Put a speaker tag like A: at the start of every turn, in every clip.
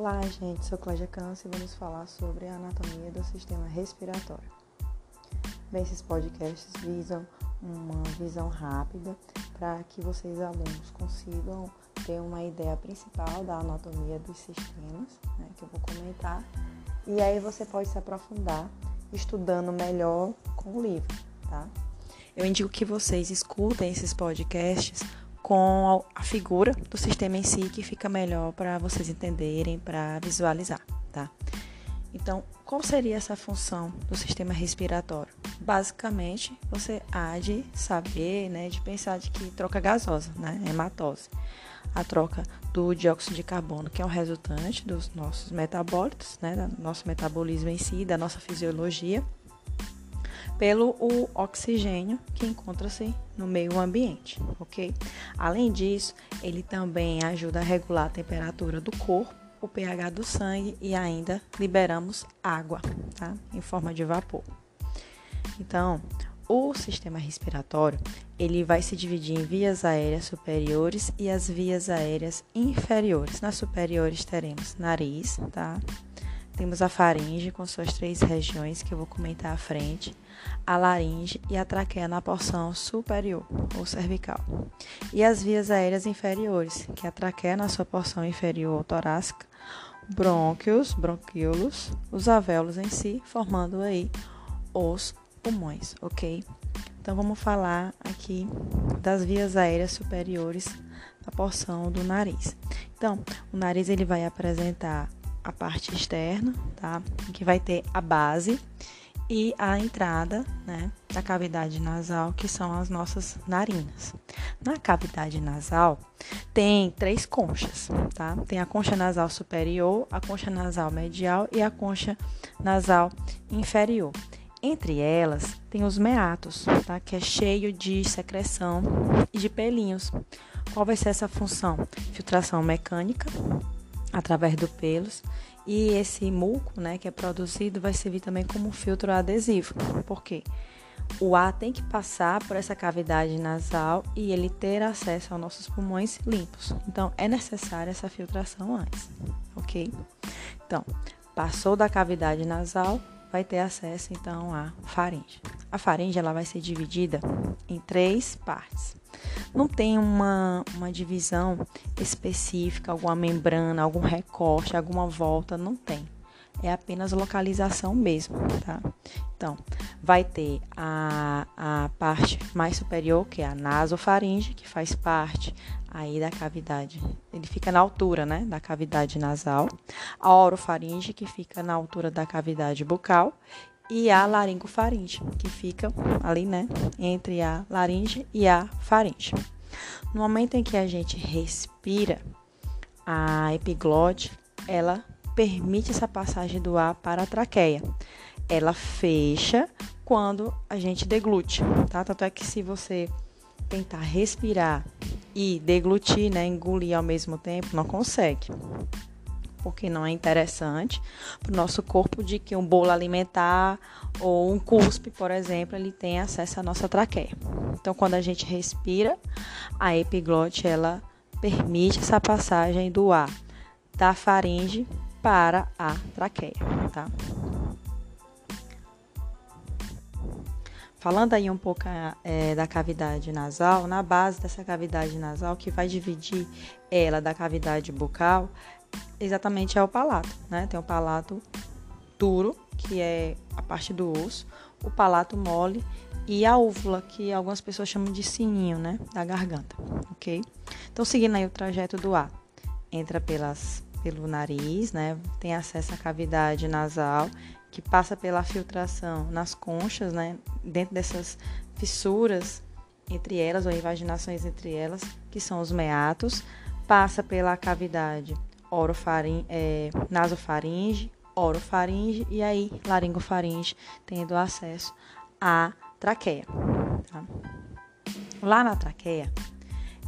A: Olá, gente. Sou Cláudia Câncer e vamos falar sobre a anatomia do sistema respiratório. Bem, esses podcasts visam uma visão rápida para que vocês, alunos, consigam ter uma ideia principal da anatomia dos sistemas, né, que eu vou comentar. E aí você pode se aprofundar estudando melhor com o livro, tá? Eu indico que vocês escutem esses podcasts com a figura do sistema em si que fica melhor para vocês entenderem, para visualizar, tá? Então, qual seria essa função do sistema respiratório? Basicamente, você há de saber, né, de pensar de que troca gasosa, né, hematose. A troca do dióxido de carbono, que é um resultante dos nossos metabólitos, né, do nosso metabolismo em si, da nossa fisiologia, pelo o oxigênio que encontra-se no meio ambiente, ok? Além disso, ele também ajuda a regular a temperatura do corpo, o pH do sangue e ainda liberamos água, tá? Em forma de vapor. Então, o sistema respiratório, ele vai se dividir em vias aéreas superiores e as vias aéreas inferiores. Nas superiores teremos nariz, tá? Temos a faringe com suas três regiões que eu vou comentar à frente, a laringe e a traqueia na porção superior ou cervical. E as vias aéreas inferiores, que é a traqueia na sua porção inferior ou torácica, brônquios, bronquíolos, os alvéolos em si, formando aí os pulmões, ok? Então vamos falar aqui das vias aéreas superiores da porção do nariz. Então, o nariz ele vai apresentar a parte externa, tá? Que vai ter a base e a entrada, né, da cavidade nasal, que são as nossas narinas. Na cavidade nasal tem três conchas, tá? Tem a concha nasal superior, a concha nasal medial e a concha nasal inferior. Entre elas tem os meatos, tá? Que é cheio de secreção e de pelinhos. Qual vai ser essa função? Filtração mecânica através do pelos e esse muco, né, que é produzido, vai servir também como filtro adesivo. Por quê? O ar tem que passar por essa cavidade nasal e ele ter acesso aos nossos pulmões limpos. Então, é necessária essa filtração antes, ok? Então, passou da cavidade nasal, vai ter acesso então à faringe. A faringe ela vai ser dividida em três partes. Não tem uma, uma divisão específica, alguma membrana, algum recorte, alguma volta, não tem. É apenas localização mesmo, tá? Então, vai ter a, a parte mais superior, que é a nasofaringe, que faz parte aí da cavidade. Ele fica na altura, né, da cavidade nasal. A orofaringe, que fica na altura da cavidade bucal e a laringofaringe, que fica ali, né, entre a laringe e a faringe. No momento em que a gente respira, a epiglote, ela permite essa passagem do ar para a traqueia. Ela fecha quando a gente deglute, tá? Tanto é que se você tentar respirar e deglutir, né, engolir ao mesmo tempo, não consegue porque não é interessante para o nosso corpo de que um bolo alimentar ou um cuspe, por exemplo, ele tem acesso à nossa traqueia. Então, quando a gente respira, a epiglote ela permite essa passagem do ar da faringe para a traqueia, tá? Falando aí um pouco é, da cavidade nasal, na base dessa cavidade nasal, que vai dividir ela da cavidade bucal, exatamente é o palato, né? Tem o palato duro, que é a parte do osso, o palato mole e a úvula, que algumas pessoas chamam de sininho, né? Da garganta, ok? Então, seguindo aí o trajeto do ar, entra pelas, pelo nariz, né? Tem acesso à cavidade nasal, que passa pela filtração nas conchas, né? Dentro dessas fissuras entre elas, ou invaginações entre elas, que são os meatos, passa pela cavidade orofaringe, é, nasofaringe, orofaringe e aí laringofaringe, tendo acesso à traqueia. Tá? Lá na traqueia,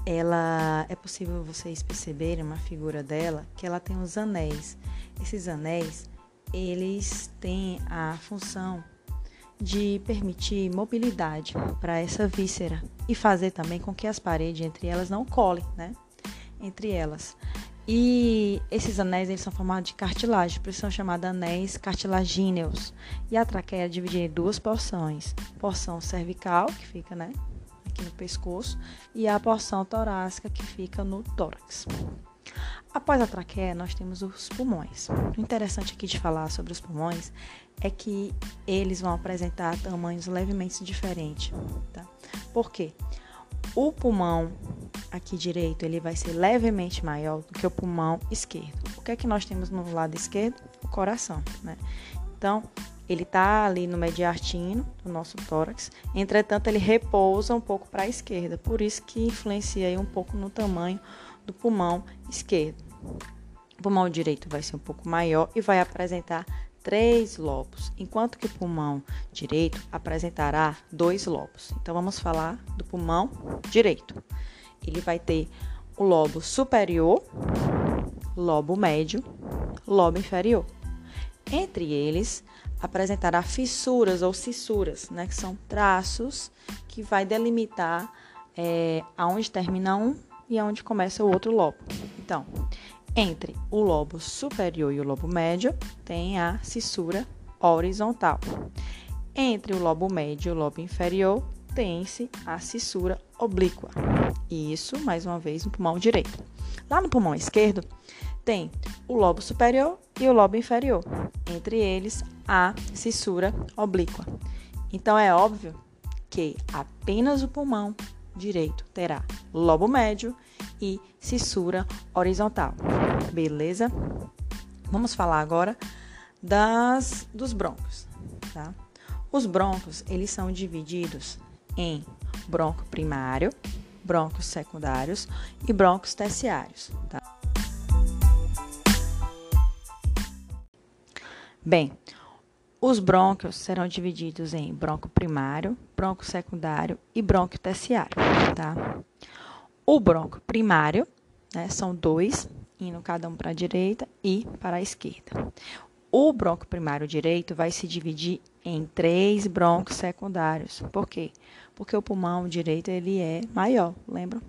A: ela é possível vocês perceberem uma figura dela que ela tem os anéis. Esses anéis, eles têm a função de permitir mobilidade para essa víscera e fazer também com que as paredes entre elas não colhem, né? Entre elas. E esses anéis eles são formados de cartilagem, por isso são chamados anéis cartilagíneos. E a traqueia é dividida em duas porções: porção cervical, que fica né, aqui no pescoço, e a porção torácica, que fica no tórax. Após a traqueia, nós temos os pulmões. O interessante aqui de falar sobre os pulmões é que eles vão apresentar tamanhos levemente diferentes. Tá? Por quê? O pulmão aqui direito ele vai ser levemente maior do que o pulmão esquerdo. O que é que nós temos no lado esquerdo? O coração, né? Então, ele está ali no mediastino, do nosso tórax. Entretanto, ele repousa um pouco para a esquerda, por isso que influencia um pouco no tamanho do pulmão esquerdo. O pulmão direito vai ser um pouco maior e vai apresentar três lobos, enquanto que o pulmão direito apresentará dois lobos. Então vamos falar do pulmão direito. Ele vai ter o lobo superior, lobo médio, lobo inferior. Entre eles apresentará fissuras ou cissuras, né, que são traços que vai delimitar é, aonde termina um e aonde começa o outro lobo. Então, entre o lobo superior e o lobo médio, tem a cissura horizontal. Entre o lobo médio e o lobo inferior, tem-se a cissura oblíqua. Isso, mais uma vez, no pulmão direito. Lá no pulmão esquerdo, tem o lobo superior e o lobo inferior. Entre eles, a cissura oblíqua. Então, é óbvio que apenas o pulmão direito terá lobo médio e cissura horizontal. Beleza? Vamos falar agora das dos broncos, tá? Os broncos, eles são divididos em bronco primário, broncos secundários e broncos terciários, tá? Bem, os brônquios serão divididos em bronco primário, bronco secundário e bronco terciário, tá? O bronco primário, né, são dois, indo cada um para a direita e para a esquerda. O bronco primário direito vai se dividir em três broncos secundários. Por quê? Porque o pulmão direito ele é maior, lembra?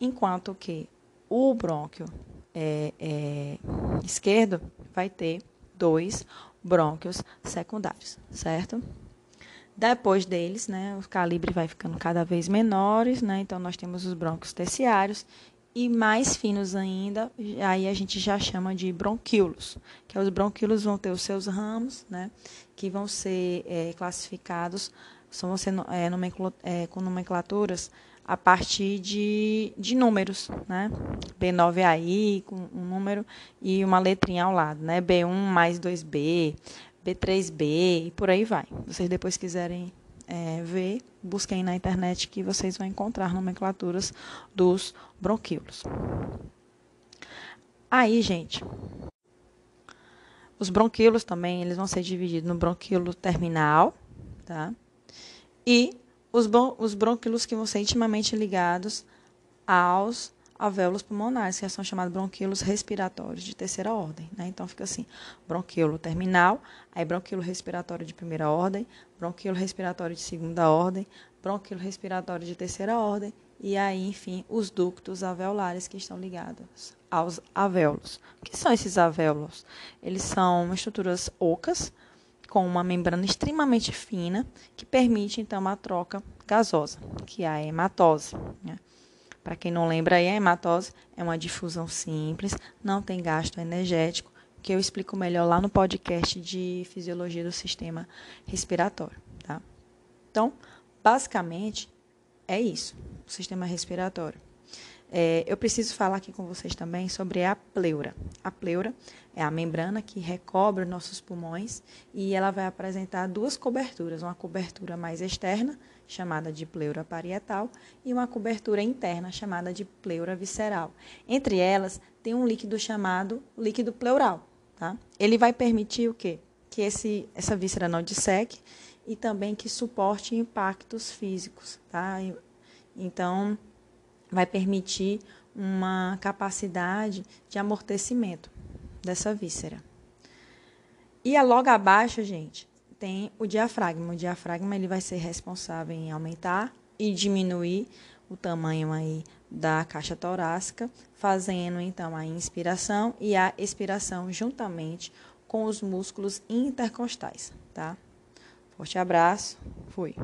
A: Enquanto que o brônquio é, é, esquerdo vai ter dois brônquios secundários, certo? Depois deles, né, o calibre vai ficando cada vez menores, né? Então nós temos os brônquios terciários e mais finos ainda, aí a gente já chama de bronquíolos, que os bronquíolos vão ter os seus ramos, né, que vão ser é, classificados, ser é, é, com nomenclaturas a partir de, de números, né? B9 aí, com um número e uma letrinha ao lado, né? B1 mais 2B, B3B e por aí vai. Vocês depois quiserem é, ver, busquem na internet que vocês vão encontrar nomenclaturas dos bronquíolos. Aí, gente, os bronquíolos também, eles vão ser divididos no bronquíolo terminal, tá? E os, os brônquilos que vão ser intimamente ligados aos alvéolos pulmonares, que são chamados bronquíolos respiratórios de terceira ordem. Né? Então, fica assim: bronquíolo terminal, aí bronquíolo respiratório de primeira ordem, bronquíolo respiratório de segunda ordem, bronquíolo respiratório de terceira ordem, e aí, enfim, os ductos alveolares que estão ligados aos alvéolos. O que são esses alvéolos? Eles são estruturas ocas com uma membrana extremamente fina que permite então a troca gasosa, que é a hematose. Né? Para quem não lembra, a hematose é uma difusão simples, não tem gasto energético, que eu explico melhor lá no podcast de fisiologia do sistema respiratório. Tá? Então, basicamente, é isso, o sistema respiratório. É, eu preciso falar aqui com vocês também sobre a pleura. A pleura é a membrana que recobre nossos pulmões e ela vai apresentar duas coberturas, uma cobertura mais externa, chamada de pleura parietal, e uma cobertura interna, chamada de pleura visceral. Entre elas, tem um líquido chamado líquido pleural. Tá? Ele vai permitir o quê? Que esse, essa víscera não disseque e também que suporte impactos físicos. Tá? Então, vai permitir uma capacidade de amortecimento dessa víscera. E logo abaixo, gente, tem o diafragma. O diafragma ele vai ser responsável em aumentar e diminuir o tamanho aí da caixa torácica, fazendo então a inspiração e a expiração juntamente com os músculos intercostais, tá? Forte abraço, fui.